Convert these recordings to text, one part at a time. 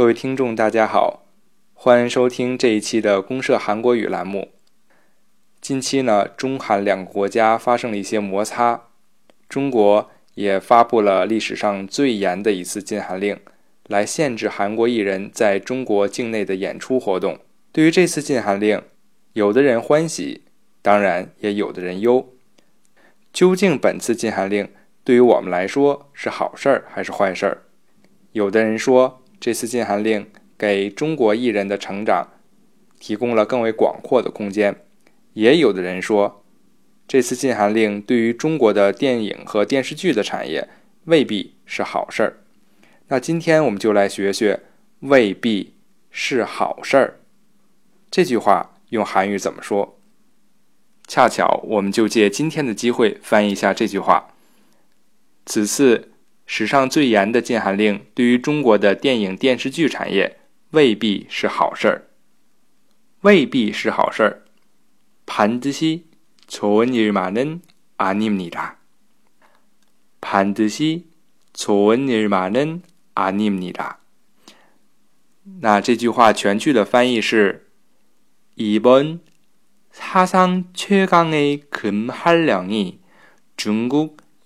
各位听众，大家好，欢迎收听这一期的公社韩国语栏目。近期呢，中韩两个国家发生了一些摩擦，中国也发布了历史上最严的一次禁韩令，来限制韩国艺人在中国境内的演出活动。对于这次禁韩令，有的人欢喜，当然也有的人忧。究竟本次禁韩令对于我们来说是好事儿还是坏事儿？有的人说。这次禁韩令给中国艺人的成长提供了更为广阔的空间，也有的人说，这次禁韩令对于中国的电影和电视剧的产业未必是好事儿。那今天我们就来学学“未必是好事儿”这句话用韩语怎么说。恰巧我们就借今天的机会翻译一下这句话。此次。史上最严的禁韩令，对于中国的电影电视剧产业未必是好事儿，未必是好事儿。반드시좋은일만은아닙니 다。 반드시좋은일만은아닙니 다。 那这句话全句的翻译是：이번사상최강의금한량이중국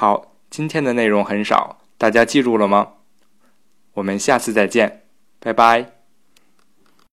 好，今天的内容很少，大家记住了吗？我们下次再见，拜拜。